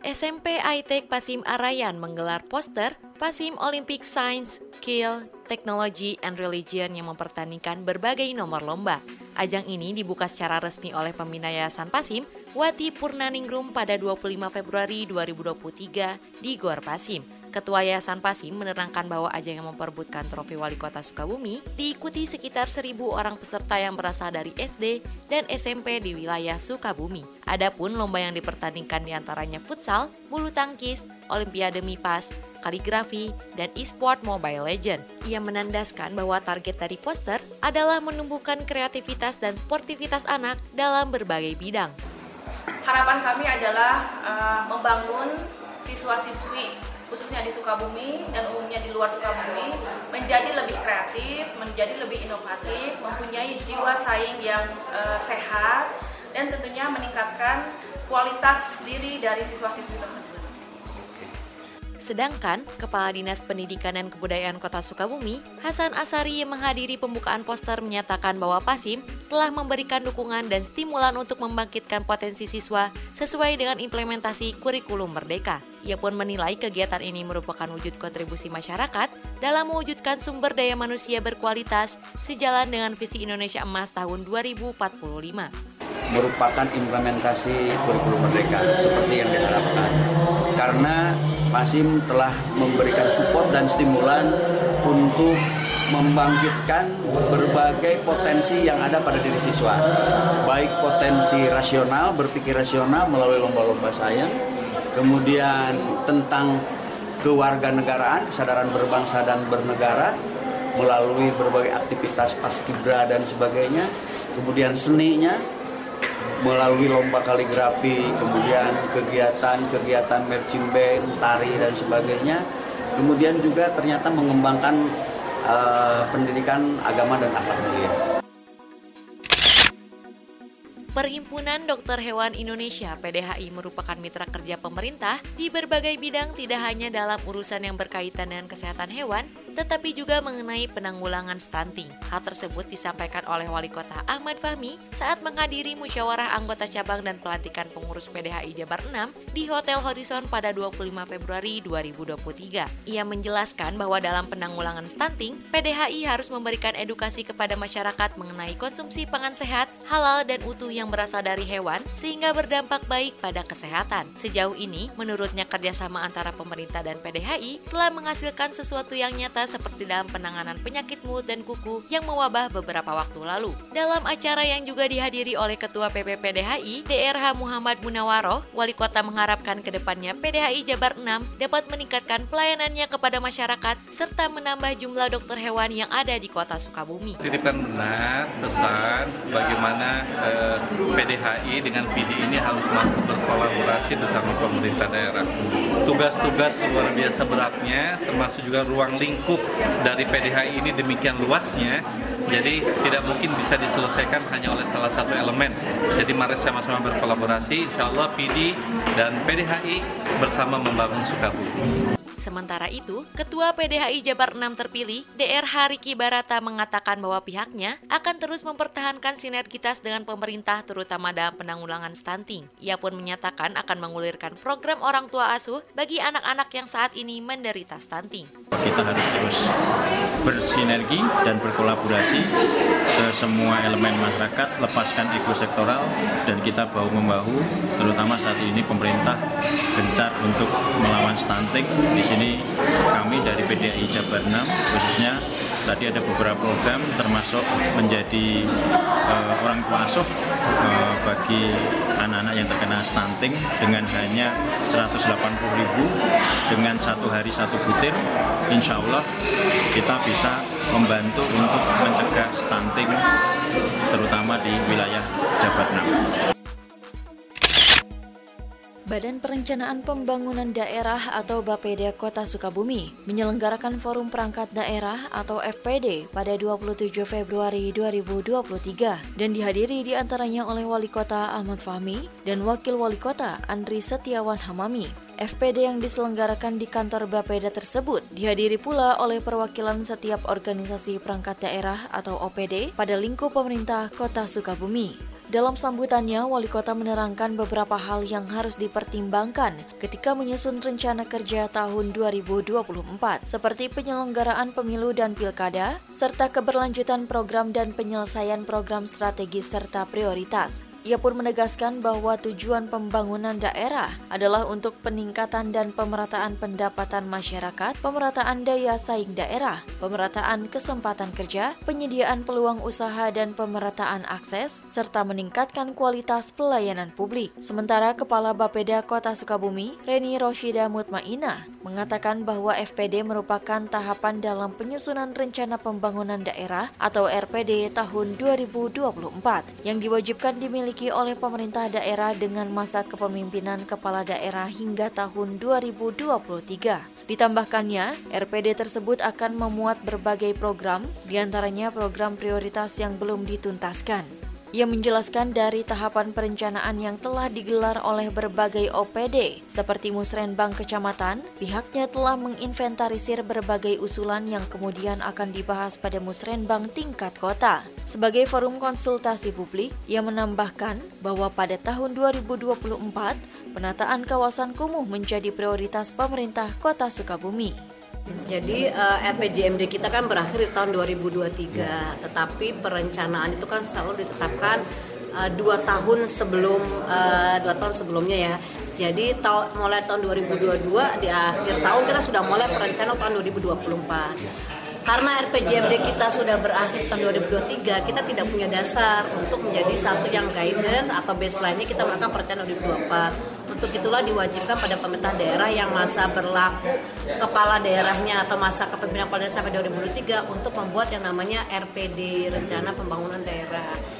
SMP ITEK Pasim Arayan menggelar poster Pasim Olympic Science, Skill, Technology, and Religion yang mempertandingkan berbagai nomor lomba. Ajang ini dibuka secara resmi oleh pembina Yayasan Pasim, Wati Purnaningrum pada 25 Februari 2023 di Gor Pasim. Ketua Yayasan Pasim menerangkan bahwa ajang yang memperebutkan trofi wali kota Sukabumi diikuti sekitar seribu orang peserta yang berasal dari SD dan SMP di wilayah Sukabumi. Adapun lomba yang dipertandingkan di antaranya futsal, bulu tangkis, olimpiade mipas, kaligrafi, dan e-sport Mobile Legend. Ia menandaskan bahwa target dari poster adalah menumbuhkan kreativitas dan sportivitas anak dalam berbagai bidang. Harapan kami adalah uh, membangun siswa-siswi khususnya di Sukabumi dan umumnya di luar Sukabumi menjadi lebih kreatif, menjadi lebih inovatif, mempunyai jiwa saing yang uh, sehat dan tentunya meningkatkan kualitas diri dari siswa-siswi tersebut. Sedangkan Kepala Dinas Pendidikan dan Kebudayaan Kota Sukabumi, Hasan Asari yang menghadiri pembukaan poster menyatakan bahwa Pasim telah memberikan dukungan dan stimulan untuk membangkitkan potensi siswa sesuai dengan implementasi kurikulum merdeka. Ia pun menilai kegiatan ini merupakan wujud kontribusi masyarakat dalam mewujudkan sumber daya manusia berkualitas sejalan dengan visi Indonesia Emas tahun 2045 merupakan implementasi kurikulum merdeka seperti yang diharapkan. Karena Pasim telah memberikan support dan stimulan untuk membangkitkan berbagai potensi yang ada pada diri siswa. Baik potensi rasional, berpikir rasional melalui lomba-lomba sayang, kemudian tentang kewarganegaraan, kesadaran berbangsa dan bernegara melalui berbagai aktivitas paskibra dan sebagainya, kemudian seninya, melalui lomba kaligrafi, kemudian kegiatan-kegiatan marching band, tari dan sebagainya. Kemudian juga ternyata mengembangkan uh, pendidikan agama dan akhlak mulia. Perhimpunan Dokter Hewan Indonesia (PDHI) merupakan mitra kerja pemerintah di berbagai bidang tidak hanya dalam urusan yang berkaitan dengan kesehatan hewan, tetapi juga mengenai penanggulangan stunting. Hal tersebut disampaikan oleh Wali Kota Ahmad Fahmi saat menghadiri musyawarah anggota cabang dan pelantikan pengurus PDHI Jabar 6 di Hotel Horizon pada 25 Februari 2023. Ia menjelaskan bahwa dalam penanggulangan stunting, PDHI harus memberikan edukasi kepada masyarakat mengenai konsumsi pangan sehat, halal dan utuh yang berasal dari hewan sehingga berdampak baik pada kesehatan. Sejauh ini, menurutnya kerjasama antara pemerintah dan PDHI telah menghasilkan sesuatu yang nyata seperti dalam penanganan penyakit mulut dan kuku yang mewabah beberapa waktu lalu. Dalam acara yang juga dihadiri oleh Ketua PPPDHI, DRH Muhammad Munawaro, Wali Kota mengharapkan ke depannya PDHI Jabar 6 dapat meningkatkan pelayanannya kepada masyarakat serta menambah jumlah dokter hewan yang ada di kota Sukabumi. Titipkan benar pesan bagaimana eh, PDHI dengan PD ini harus mampu berkolaborasi bersama pemerintah daerah. Tugas-tugas luar biasa beratnya termasuk juga ruang lingkup lingkup dari PDHI ini demikian luasnya, jadi tidak mungkin bisa diselesaikan hanya oleh salah satu elemen. Jadi mari sama-sama berkolaborasi, insya Allah PD dan PDHI bersama membangun Sukabumi. Sementara itu, Ketua PDHI Jabar 6 terpilih, DR Riki Barata mengatakan bahwa pihaknya akan terus mempertahankan sinergitas dengan pemerintah terutama dalam penanggulangan stunting. Ia pun menyatakan akan mengulirkan program orang tua asuh bagi anak-anak yang saat ini menderita stunting. Kita harus terus bersinergi dan berkolaborasi ke semua elemen masyarakat, lepaskan ego sektoral dan kita bahu-membahu, terutama saat ini pemerintah gencar untuk melawan stunting. Di sini kami dari PDI Jabar 6 khususnya tadi ada beberapa program termasuk menjadi uh, orang tua asuh uh, bagi anak-anak yang terkena stunting dengan hanya 180.000 dengan satu hari satu butir insya Allah kita bisa membantu untuk mencegah stunting terutama di wilayah Jabar 6. Badan Perencanaan Pembangunan Daerah atau Bapeda Kota Sukabumi menyelenggarakan Forum Perangkat Daerah atau FPD pada 27 Februari 2023 dan dihadiri di antaranya oleh Wali Kota Ahmad Fahmi dan Wakil Wali Kota Andri Setiawan Hamami. FPD yang diselenggarakan di kantor Bapeda tersebut dihadiri pula oleh perwakilan setiap organisasi perangkat daerah atau OPD pada lingkup pemerintah Kota Sukabumi. Dalam sambutannya, Wali Kota menerangkan beberapa hal yang harus dipertimbangkan ketika menyusun rencana kerja tahun 2024, seperti penyelenggaraan pemilu dan pilkada, serta keberlanjutan program dan penyelesaian program strategis serta prioritas. Ia pun menegaskan bahwa tujuan pembangunan daerah adalah untuk peningkatan dan pemerataan pendapatan masyarakat, pemerataan daya saing daerah, pemerataan kesempatan kerja, penyediaan peluang usaha dan pemerataan akses, serta meningkatkan kualitas pelayanan publik. Sementara Kepala Bapeda Kota Sukabumi, Reni Roshida Mutmaina, mengatakan bahwa FPD merupakan tahapan dalam penyusunan rencana pembangunan daerah atau RPD tahun 2024 yang diwajibkan dimiliki dimiliki oleh pemerintah daerah dengan masa kepemimpinan kepala daerah hingga tahun 2023. Ditambahkannya, RPD tersebut akan memuat berbagai program, di antaranya program prioritas yang belum dituntaskan. Ia menjelaskan dari tahapan perencanaan yang telah digelar oleh berbagai OPD, seperti Musrenbang Kecamatan, pihaknya telah menginventarisir berbagai usulan yang kemudian akan dibahas pada Musrenbang tingkat kota. Sebagai forum konsultasi publik, ia menambahkan bahwa pada tahun 2024, penataan kawasan kumuh menjadi prioritas pemerintah kota Sukabumi. Jadi uh, eh, RPJMD kita kan berakhir di tahun 2023, tetapi perencanaan itu kan selalu ditetapkan uh, dua tahun sebelum uh, dua tahun sebelumnya ya. Jadi mulai tahun 2022 di akhir tahun kita sudah mulai perencanaan tahun 2024 karena RPJMD kita sudah berakhir tahun 2023, kita tidak punya dasar untuk menjadi satu yang guidance atau baseline-nya kita melakukan perencanaan 2024. Untuk itulah diwajibkan pada pemerintah daerah yang masa berlaku kepala daerahnya atau masa kepemimpinan kepala daerah sampai 2023 untuk membuat yang namanya RPD Rencana Pembangunan Daerah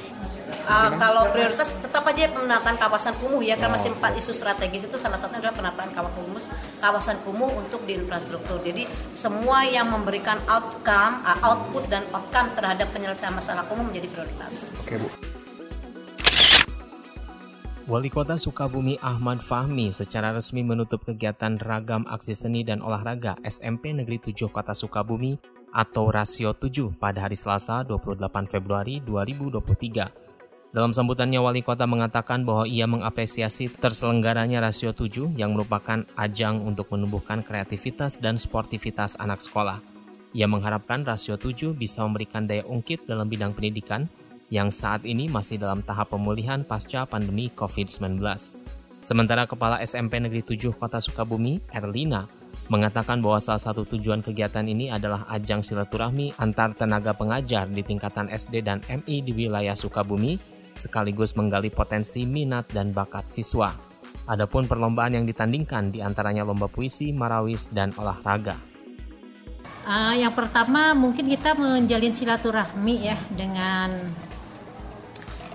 uh, kalau prioritas tetap aja penataan kawasan kumuh ya kan masih empat isu strategis itu salah satunya adalah penataan kawasan kumuh kawasan kumuh untuk di infrastruktur. Jadi semua yang memberikan outcome uh, output dan outcome terhadap penyelesaian masalah kumuh menjadi prioritas. Oke bu. Wali Kota Sukabumi Ahmad Fahmi secara resmi menutup kegiatan ragam aksi seni dan olahraga SMP Negeri 7 Kota Sukabumi atau Rasio 7 pada hari Selasa 28 Februari 2023. Dalam sambutannya, Wali Kota mengatakan bahwa ia mengapresiasi terselenggaranya rasio 7 yang merupakan ajang untuk menumbuhkan kreativitas dan sportivitas anak sekolah. Ia mengharapkan rasio 7 bisa memberikan daya ungkit dalam bidang pendidikan yang saat ini masih dalam tahap pemulihan pasca pandemi COVID-19. Sementara Kepala SMP Negeri 7 Kota Sukabumi, Erlina, mengatakan bahwa salah satu tujuan kegiatan ini adalah ajang silaturahmi antar tenaga pengajar di tingkatan SD dan MI di wilayah Sukabumi sekaligus menggali potensi minat dan bakat siswa. Adapun perlombaan yang ditandingkan di antaranya lomba puisi, marawis, dan olahraga. Uh, yang pertama mungkin kita menjalin silaturahmi ya dengan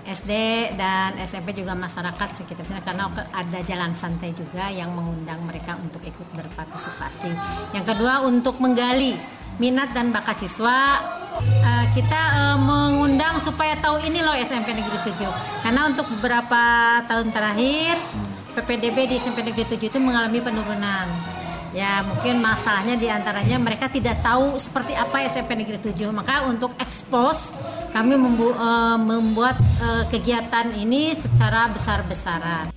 SD dan SMP juga masyarakat sekitar sini karena ada jalan santai juga yang mengundang mereka untuk ikut berpartisipasi. Yang kedua untuk menggali minat dan bakat siswa uh, kita uh, mengundang supaya tahu ini loh SMP Negeri 7 karena untuk beberapa tahun terakhir PPDB di SMP Negeri 7 itu mengalami penurunan. Ya mungkin masalahnya di antaranya mereka tidak tahu seperti apa SMP Negeri 7 maka untuk ekspos kami uh, membuat kegiatan ini secara besar-besaran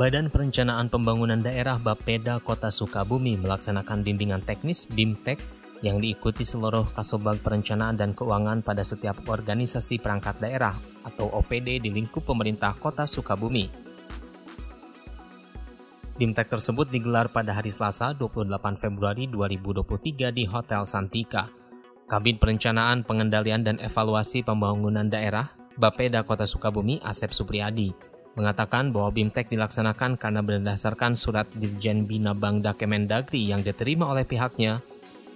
Badan Perencanaan Pembangunan Daerah Bapeda Kota Sukabumi melaksanakan bimbingan teknis BIMTEK yang diikuti seluruh Kasobag Perencanaan dan Keuangan pada setiap organisasi perangkat daerah atau OPD di lingkup pemerintah Kota Sukabumi. BIMTEK tersebut digelar pada hari Selasa 28 Februari 2023 di Hotel Santika. Kabin Perencanaan, Pengendalian dan Evaluasi Pembangunan Daerah Bapeda Kota Sukabumi Asep Supriyadi mengatakan bahwa BIMTEK dilaksanakan karena berdasarkan surat Dirjen Bina Bangda Kemendagri yang diterima oleh pihaknya,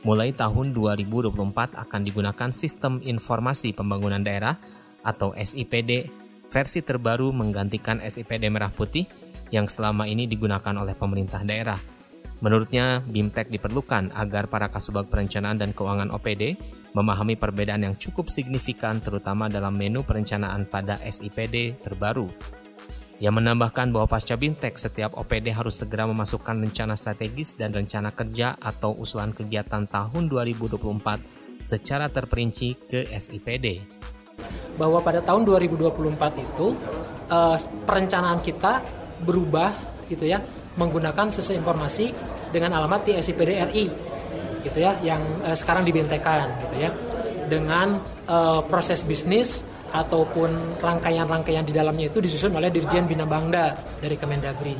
mulai tahun 2024 akan digunakan Sistem Informasi Pembangunan Daerah atau SIPD versi terbaru menggantikan SIPD Merah Putih yang selama ini digunakan oleh pemerintah daerah. Menurutnya, BIMTEK diperlukan agar para kasubag perencanaan dan keuangan OPD memahami perbedaan yang cukup signifikan terutama dalam menu perencanaan pada SIPD terbaru. Ia menambahkan bahwa pasca BIMTEK setiap OPD harus segera memasukkan rencana strategis dan rencana kerja atau usulan kegiatan tahun 2024 secara terperinci ke SIPD. Bahwa pada tahun 2024 itu uh, perencanaan kita berubah gitu ya menggunakan sesuai informasi dengan alamat di SIPD RI gitu ya yang uh, sekarang dibintekan gitu ya dengan uh, proses bisnis ataupun rangkaian-rangkaian di dalamnya itu disusun oleh Dirjen Bina Bangda dari Kemendagri.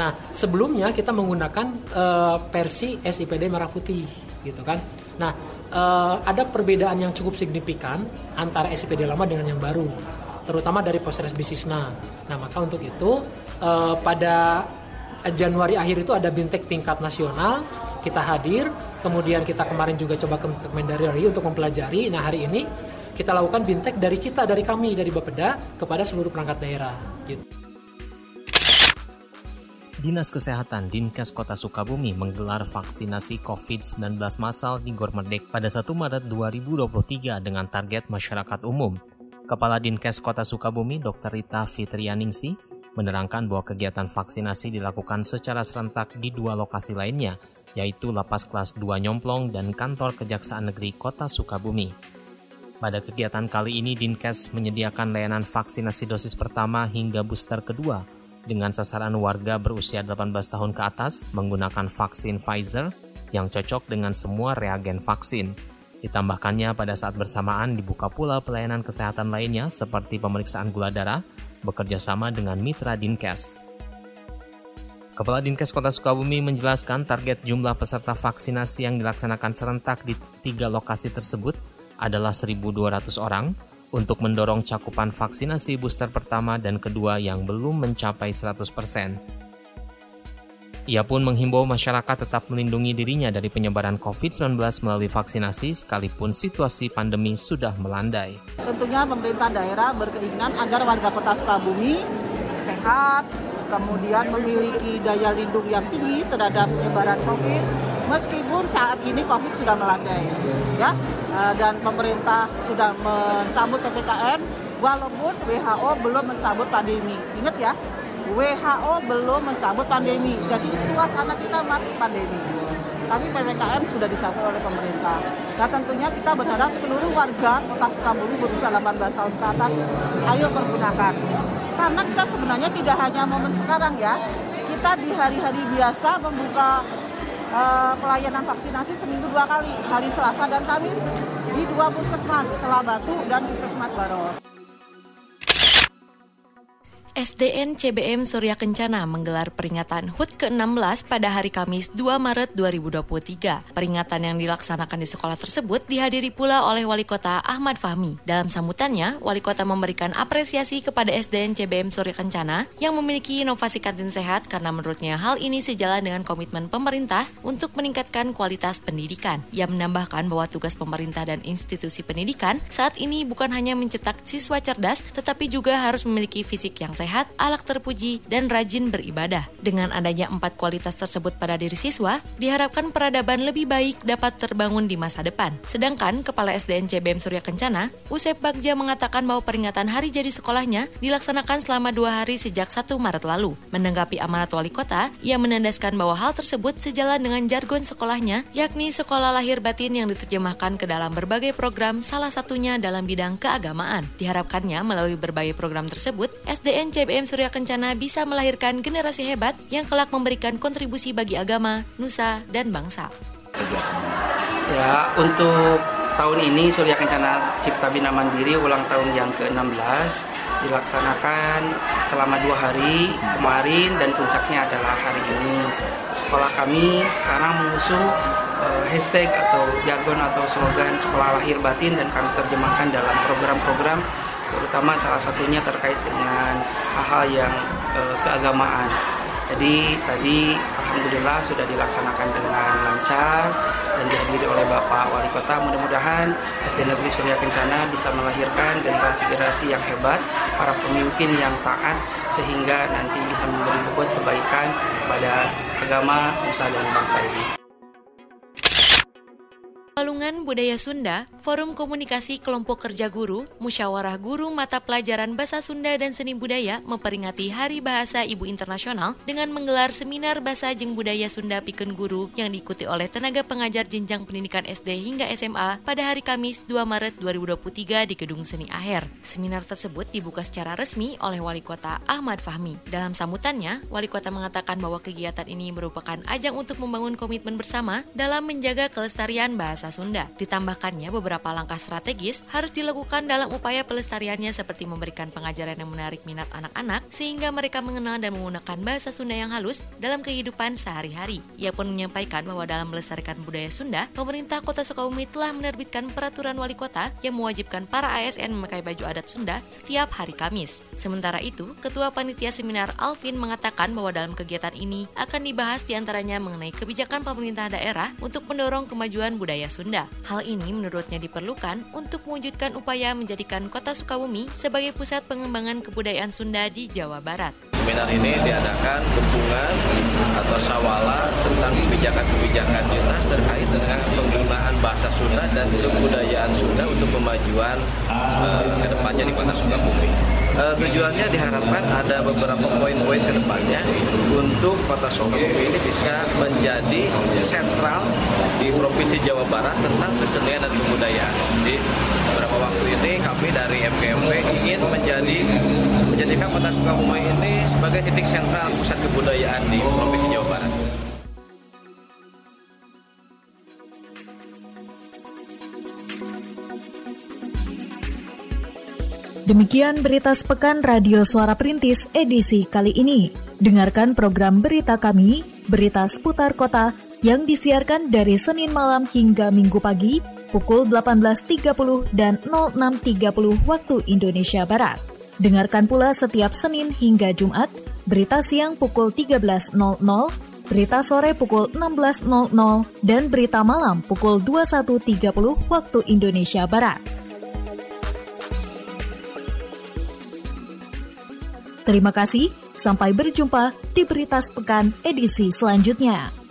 Nah, sebelumnya kita menggunakan uh, versi SIPD merah putih gitu kan. Nah, uh, ada perbedaan yang cukup signifikan antara SIPD lama dengan yang baru, terutama dari proses bisnisnya. Nah, maka untuk itu uh, pada Januari akhir itu ada bintek tingkat nasional, kita hadir, kemudian kita kemarin juga coba ke Kemendagri untuk mempelajari. Nah, hari ini kita lakukan bintek dari kita, dari kami, dari Bapeda kepada seluruh perangkat daerah. Gitu. Dinas Kesehatan Dinkes Kota Sukabumi menggelar vaksinasi COVID-19 massal di Gor Merdek pada 1 Maret 2023 dengan target masyarakat umum. Kepala Dinkes Kota Sukabumi Dr. Rita Fitrianingsi menerangkan bahwa kegiatan vaksinasi dilakukan secara serentak di dua lokasi lainnya, yaitu Lapas Kelas 2 Nyomplong dan Kantor Kejaksaan Negeri Kota Sukabumi. Pada kegiatan kali ini, Dinkes menyediakan layanan vaksinasi dosis pertama hingga booster kedua dengan sasaran warga berusia 18 tahun ke atas menggunakan vaksin Pfizer yang cocok dengan semua reagen vaksin. Ditambahkannya pada saat bersamaan dibuka pula pelayanan kesehatan lainnya seperti pemeriksaan gula darah bekerja sama dengan mitra Dinkes. Kepala Dinkes Kota Sukabumi menjelaskan target jumlah peserta vaksinasi yang dilaksanakan serentak di tiga lokasi tersebut adalah 1.200 orang untuk mendorong cakupan vaksinasi booster pertama dan kedua yang belum mencapai 100%. Ia pun menghimbau masyarakat tetap melindungi dirinya dari penyebaran COVID-19 melalui vaksinasi sekalipun situasi pandemi sudah melandai. Tentunya pemerintah daerah berkeinginan agar warga kota Sukabumi sehat, kemudian memiliki daya lindung yang tinggi terhadap penyebaran COVID, meskipun saat ini COVID sudah melandai. Ya, Eh, dan pemerintah sudah mencabut PPKM walaupun WHO belum mencabut pandemi. Ingat ya, WHO belum mencabut pandemi. Jadi suasana kita masih pandemi. Tapi PPKM sudah dicabut oleh pemerintah. Nah tentunya kita berharap seluruh warga kota Sukabumi berusia 18 tahun ke atas, ayo pergunakan. Karena kita sebenarnya tidak hanya momen sekarang ya, kita di hari-hari biasa membuka uh, pelayanan vaksinasi seminggu dua kali, hari Selasa dan Kamis di dua puskesmas, Selabatu dan Puskesmas Baros. SDN CBM Surya Kencana menggelar peringatan HUT ke-16 pada hari Kamis 2 Maret 2023. Peringatan yang dilaksanakan di sekolah tersebut dihadiri pula oleh Wali Kota Ahmad Fahmi. Dalam sambutannya, Wali Kota memberikan apresiasi kepada SDN CBM Surya Kencana yang memiliki inovasi kantin sehat karena menurutnya hal ini sejalan dengan komitmen pemerintah untuk meningkatkan kualitas pendidikan. Ia menambahkan bahwa tugas pemerintah dan institusi pendidikan saat ini bukan hanya mencetak siswa cerdas, tetapi juga harus memiliki fisik yang sehat sehat, alak terpuji, dan rajin beribadah. Dengan adanya empat kualitas tersebut pada diri siswa, diharapkan peradaban lebih baik dapat terbangun di masa depan. Sedangkan Kepala SDN CBM Surya Kencana, Usep Bagja mengatakan bahwa peringatan hari jadi sekolahnya dilaksanakan selama dua hari sejak 1 Maret lalu. Menanggapi amanat wali kota, ia menandaskan bahwa hal tersebut sejalan dengan jargon sekolahnya, yakni sekolah lahir batin yang diterjemahkan ke dalam berbagai program, salah satunya dalam bidang keagamaan. Diharapkannya melalui berbagai program tersebut, SDN CBM Surya Kencana bisa melahirkan generasi hebat yang kelak memberikan kontribusi bagi agama, nusa, dan bangsa. Ya, untuk tahun ini Surya Kencana Cipta Bina Mandiri ulang tahun yang ke-16 dilaksanakan selama dua hari kemarin dan puncaknya adalah hari ini. Sekolah kami sekarang mengusung uh, hashtag atau jargon atau slogan sekolah lahir batin dan kami terjemahkan dalam program-program terutama salah satunya terkait dengan hal-hal yang e, keagamaan. Jadi tadi Alhamdulillah sudah dilaksanakan dengan lancar dan dihadiri oleh Bapak Wali Kota. Mudah-mudahan SD Negeri Surya Kencana bisa melahirkan generasi-generasi yang hebat, para pemimpin yang taat sehingga nanti bisa memberi bobot kebaikan kepada agama, nusa dan bangsa ini. Palungan Budaya Sunda, Forum Komunikasi Kelompok Kerja Guru, Musyawarah Guru Mata Pelajaran Bahasa Sunda dan Seni Budaya memperingati Hari Bahasa Ibu Internasional dengan menggelar seminar Bahasa Jeng Budaya Sunda Piken Guru yang diikuti oleh tenaga pengajar jenjang pendidikan SD hingga SMA pada hari Kamis 2 Maret 2023 di Gedung Seni Aher. Seminar tersebut dibuka secara resmi oleh Wali Kota Ahmad Fahmi. Dalam sambutannya, Wali Kota mengatakan bahwa kegiatan ini merupakan ajang untuk membangun komitmen bersama dalam menjaga kelestarian bahasa bahasa Sunda. Ditambahkannya beberapa langkah strategis harus dilakukan dalam upaya pelestariannya seperti memberikan pengajaran yang menarik minat anak-anak sehingga mereka mengenal dan menggunakan bahasa Sunda yang halus dalam kehidupan sehari-hari. Ia pun menyampaikan bahwa dalam melestarikan budaya Sunda, pemerintah Kota Sukabumi telah menerbitkan peraturan wali kota yang mewajibkan para ASN memakai baju adat Sunda setiap hari Kamis. Sementara itu, Ketua Panitia Seminar Alvin mengatakan bahwa dalam kegiatan ini akan dibahas di antaranya mengenai kebijakan pemerintah daerah untuk mendorong kemajuan budaya Sunda. Hal ini menurutnya diperlukan untuk mewujudkan upaya menjadikan kota Sukabumi sebagai pusat pengembangan kebudayaan Sunda di Jawa Barat. Seminar ini diadakan dukungan atau sawala tentang kebijakan-kebijakan dinas terkait dengan penggunaan bahasa Sunda dan kebudayaan Sunda untuk kemajuan uh, ke depannya di kota Sukabumi. Tujuannya diharapkan ada beberapa poin-poin ke depannya untuk kota Sukabumi ini bisa menjadi sentral di Provinsi Jawa Barat tentang kesenian dan kebudayaan. Jadi beberapa waktu ini kami dari MKMP ingin menjadi menjadikan kota Sukabumi ini sebagai titik sentral pusat kebudayaan di Provinsi Jawa Barat. Demikian berita sepekan Radio Suara Perintis edisi kali ini. Dengarkan program berita kami, berita seputar kota, yang disiarkan dari Senin malam hingga Minggu pagi, pukul 18.30 dan 06.30 waktu Indonesia Barat. Dengarkan pula setiap Senin hingga Jumat, berita siang pukul 13.00, berita sore pukul 16.00, dan berita malam pukul 21.30 waktu Indonesia Barat. Terima kasih, sampai berjumpa di Berita Sepekan edisi selanjutnya.